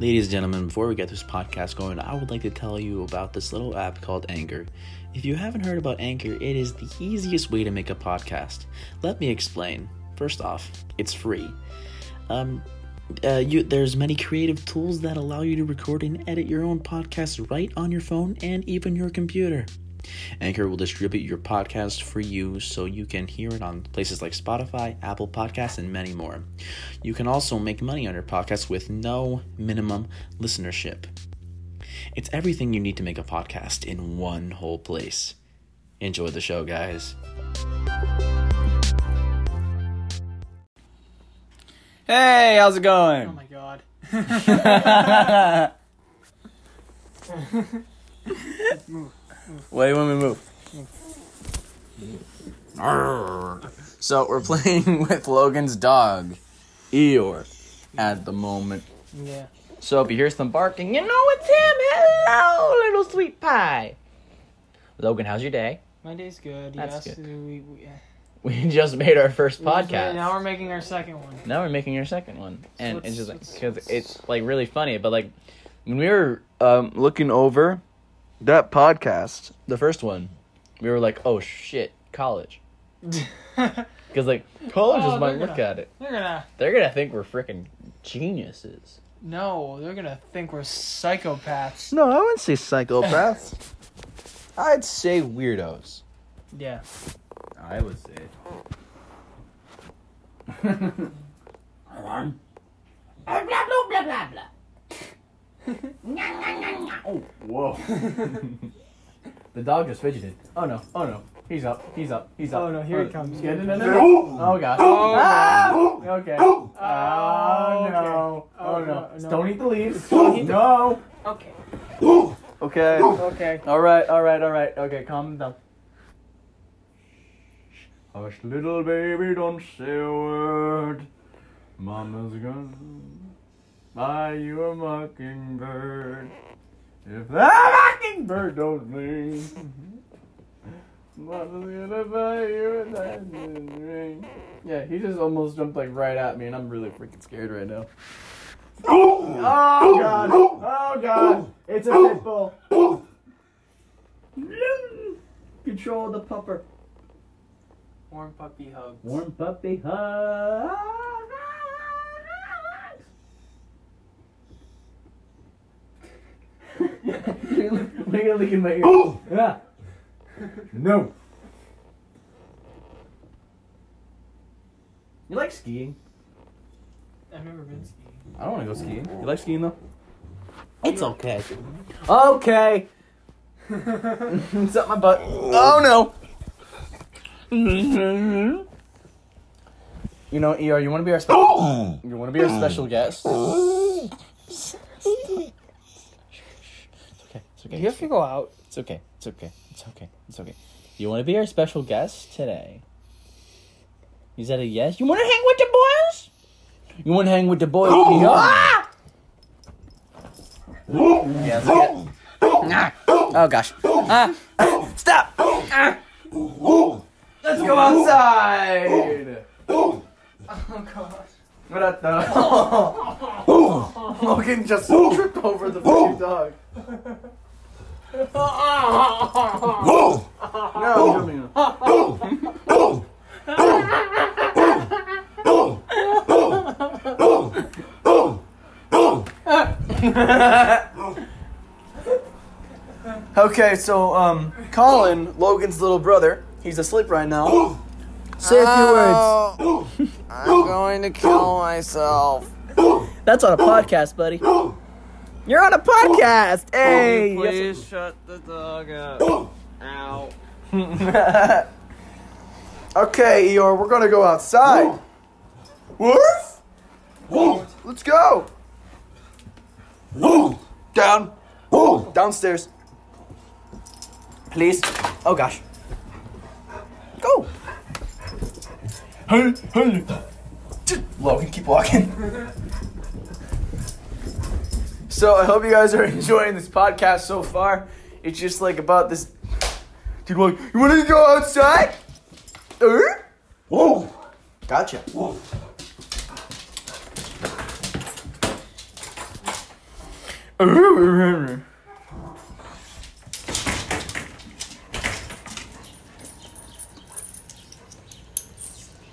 Ladies and gentlemen, before we get this podcast going, I would like to tell you about this little app called Anchor. If you haven't heard about Anchor, it is the easiest way to make a podcast. Let me explain. First off, it's free. Um, uh, you, there's many creative tools that allow you to record and edit your own podcast right on your phone and even your computer. Anchor will distribute your podcast for you so you can hear it on places like Spotify, Apple Podcasts, and many more. You can also make money on your podcast with no minimum listenership. It's everything you need to make a podcast in one whole place. Enjoy the show, guys. Hey, how's it going? Oh my god. What do you want me to move? So we're playing with Logan's dog, Eeyore, at the moment. Yeah. So if you hear some barking, you know it's him. Hello, little sweet pie. Logan, how's your day? My day's good. That's yes. good. We, we, yeah. We just made our first We just made- podcast. Now we're making our second one. Now we're making our second one, and what's- it's just like what's- because it's like really funny. But like when we were um, looking over that podcast, the first one, we were like, "Oh shit, college," because like colleges Oh, might they're look gonna- at it. They're gonna. They're gonna think we're freaking geniuses. No, they're gonna think we're psychopaths. No, I wouldn't say psychopaths. I'd say weirdos. Yeah. I would say. oh, whoa. the dog just fidgeted. Oh no, oh no. He's up, he's up, he's up. Oh, no, here it comes. Yeah, no, no, no, no. Oh gosh. Ah! Okay. Oh, okay. no. Oh Oh, no. no, no. Don't eat the leaves. Don't eat the- No. Okay. Okay. Okay. All right, all right, all right. Okay, calm down. Hush, little baby, don't say a word. Mama's gonna buy you a mockingbird. If that mockingbird don't sing, Mama's gonna buy you a diamond ring. Yeah, he just almost jumped like right at me, and I'm really freaking scared right now. Oh, oh god! Oh, oh, oh god! It's a pit bull. Control the pupper. Warm puppy hugs. Warm puppy hugs. Look at look in my ear. Yeah. No. You like skiing? I've never been skiing. I don't want to go skiing. You like skiing though? It's okay. Okay. it's up my butt. Oh no. You know, ER, you want to be our special? you want to be our special guest? It's okay. It's okay. You have to go out. It's okay. It's okay. It's okay. It's okay. You want to be our special guest today? Is that a yes? You want to hang with the boys? You want to hang with the boys? Ah! Yes. yes. Ah. Oh gosh. Ah. Stop. Ah. Let's go outside. Oh god. What the? Logan just tripped over the fucking dog. No, I'm jumping. Okay, so um, Colin, Logan's little brother, he's asleep right now. Say a few words. I'm going to kill myself. That's on a podcast, buddy. You're on a podcast. Hey. Please shut the dog up. Ow. okay, Eeyore, we're gonna go outside. Woof. Woof. Let's go. Down. Downstairs. Please. Oh gosh. Go. Hey, hey. Logan, keep walking. So I hope you guys are enjoying this podcast so far. It's just like about this dude. Like, you want to go outside? Er? Whoa! Gotcha. Whoa.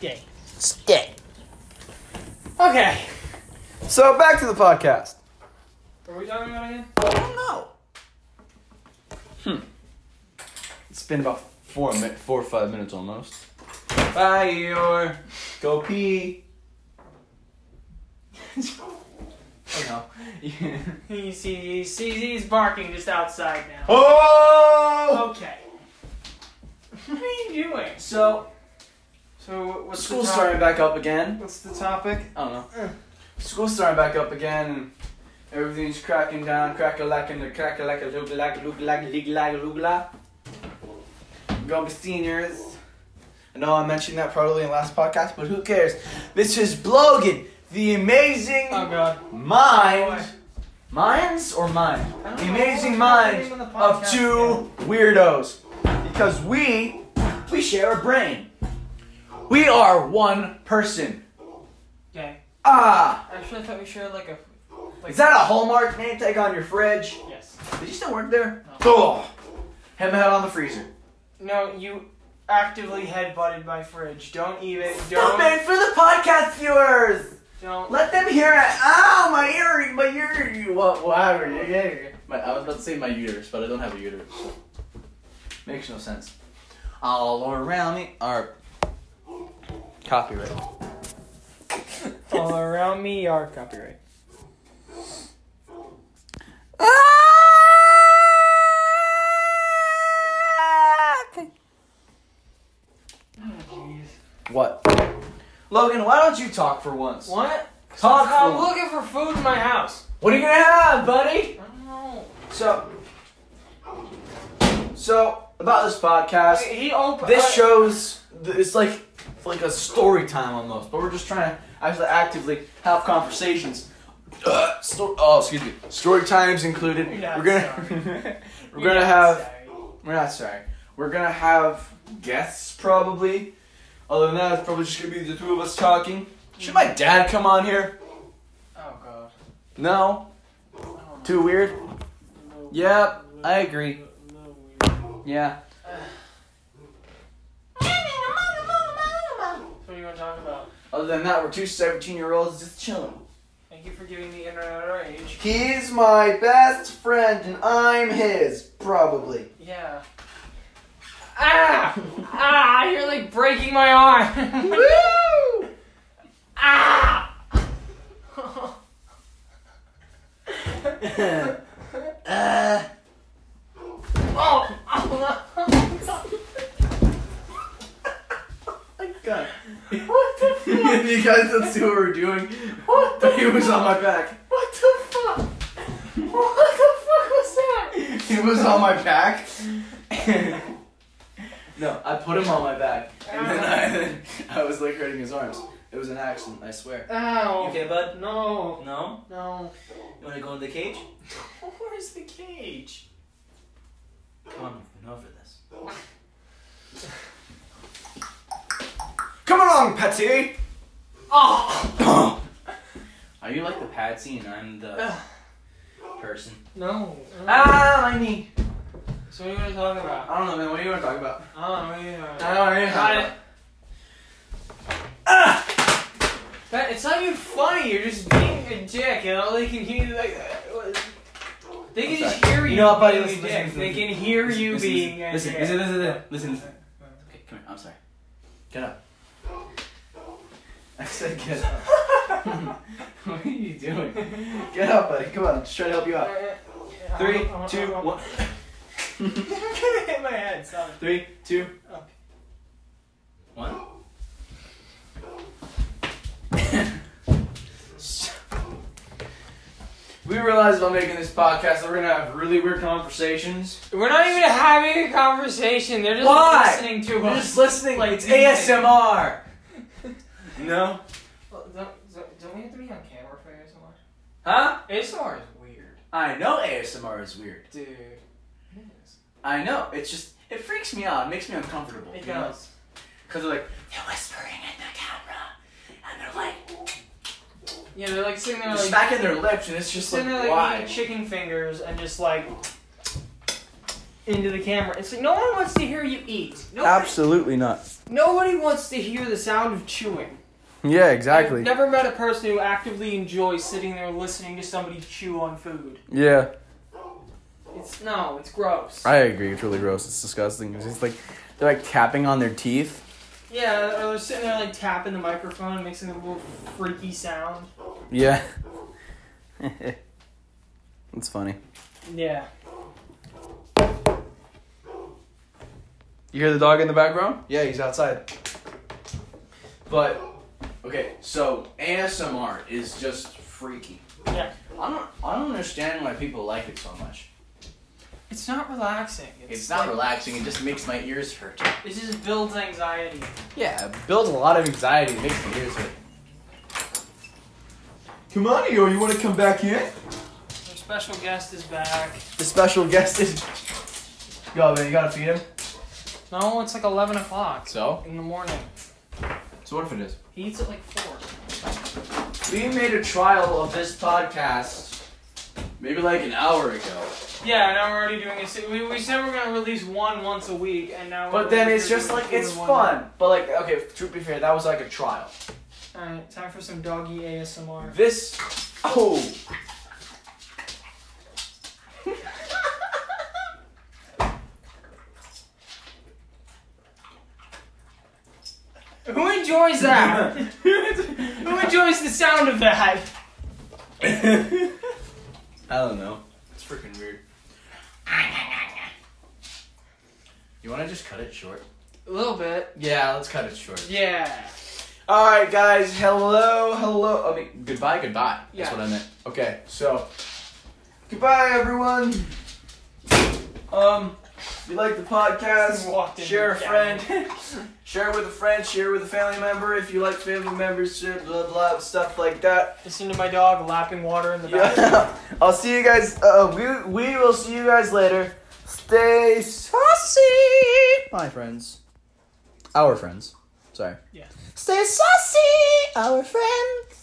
Dang. Stay. Okay. So back to the podcast. What are we talking about again? I don't know. Hmm. It's been about four mi- four or five minutes almost. Bye, or go pee. oh no. He sees, sees he's barking just outside now. oh! Okay. What are you doing? So So what's school's the topic? starting back up again. What's the topic? I don't know. School's starting back up again, and everything's cracking down, crack a lack and the crack a lack a look like look like lig like look like. Gonna be seniors. I know I mentioned that probably in the last podcast, but who cares? This is Blogan, the amazing Oh god. mind, minds or mind, the amazing mind the of two weirdos, because we we share a brain. We are one person. Okay. Ah. Actually, I thought we shared like a. Like, Is that a Hallmark name tag on your fridge? Yes. Did you still work there? No. Oh, have head on the freezer. No, you actively headbutted my fridge. Don't even. Stop Don't. it for the podcast viewers. Don't. Let them hear it. Ow, my ear, my ear. What? Whatever. Yeah, yeah, yeah. My, I was about to say my uterus, but I don't have a uterus. So. Makes no sense. All around me are copyright. All around me are copyright. Logan, why don't you talk for once? What? Talk for I'm once. looking for food in my house. What are you gonna have, buddy? I don't know. So, so about this podcast, He opened. this shows it's like like a story time almost, but we're just trying to actually actively have conversations. Uh, sto- oh, excuse me. Story times included. We're gonna we're gonna have we're not sorry. We're gonna have guests probably. Other than that, it's probably just gonna be the two of us talking. Should my dad come on here? Oh god. No. I don't know. Too weird. No. Yep, I agree. No, no, Yeah. What do you want to talk about? Other than that, we're two 17 year olds just chilling. Thank you for giving the internet our age. He's my best friend and I'm his, probably. Yeah. Ah! ah! You're like breaking my arm. Woo! ah! uh, oh! oh God. Oh my god! What the fuck? if you guys don't see what we're doing, What the he was on my back. What the fuck? What the fuck was that? He was on my back. No, I put him on my back. And then I, I was like hurting his arms. It was an accident, I swear. Ow. Okay, bud? No. No? No. You wanna go in the cage? Where's the cage? Come on, we've been over this. Come along, Patsy! Oh! Are you like the Patsy and I'm the person? No. Ah, my knee. So what are you gonna talk about? I don't know, man. What do you want to talk about? I don't know. What are you gonna I don't know. Got it. Ah! That, it's not even funny. You're just being a dick, and all they can hear like uh, they can just hear you, You know what, buddy? being Listen, a dick. listen, they can hear you Listen, being listen, a listen, dick. listen, listen, listen, listen. Okay, come here. I'm sorry. Get up. I said get up. what are you doing? Get up, buddy. Come on. I'm just trying to help you out. Three, two, one. I'm gonna hit my head. Stop. Three, two, Okay. one. we realized while making this podcast that we're gonna have really weird conversations. We're not even having a conversation. They're just Why? listening to We're us. just listening. Like it's. ASMR. no? Well, don't, don't- don't we have to be on camera for ASMR? Huh? ASMR is weird, I know ASMR is weird. dude. It is. I know. It's just it freaks me out. It makes me uncomfortable. It does. Cause they're like they're whispering in the camera, and they're like, Yeah, they're like sitting there They're like smacking their lips, and it's just like, sitting there like why? eating chicken fingers and just like into the camera. It's like no one wants to hear you eat. Nobody, Absolutely not. Nobody wants to hear the sound of chewing. Yeah, I've exactly. never met a person who actively enjoys sitting there listening to somebody chew on food. Yeah, It's no, it's gross. I agree. It's really gross. It's disgusting. It's just like they're like tapping on their teeth. Yeah, or they're sitting there like tapping the microphone and making a little freaky sound. Yeah. It's funny. Yeah. You hear the dog in the background? Yeah, he's outside. But okay, so ASMR is just freaky. Yeah. I don't I don't understand why people like it so much. It's not relaxing. It's, It's not like- relaxing, it just makes my ears hurt. It just builds anxiety. Yeah, it builds a lot of anxiety, it makes my ears hurt. Come on, Eo, you wanna come back in? Our special guest is back. The special guest is Yo man, you gotta feed him. No, it's like 11 o'clock So? in the morning. So what if it is? He eats at like 4. We made a trial of this podcast maybe like an hour ago. Yeah, now we're already doing it. We, we said we're gonna release one once a week, and now. But we're But then it's just like it's fun. But like okay, to be fair, that was like a trial. Alright, time for some doggy ASMR. This oh Who enjoys that? Who enjoys the sound of that? I don't know. It's freaking weird. You want to just cut it short? A little bit. Yeah, let's cut it short. Yeah. All right, guys. Hello, hello. I mean, goodbye, goodbye. Yeah. That's what I meant. Okay, so goodbye, everyone. Um, if you like the podcast, share a friend, share it with a friend, share it with a family member. If you like family membership, blah blah stuff like that. Listen to my dog lapping water in the back. Yeah. I'll see you guys. Uh, we we will see you guys later. Stay saucy. My friends. Our friends. Sorry. Yeah. Stay saucy, our friends.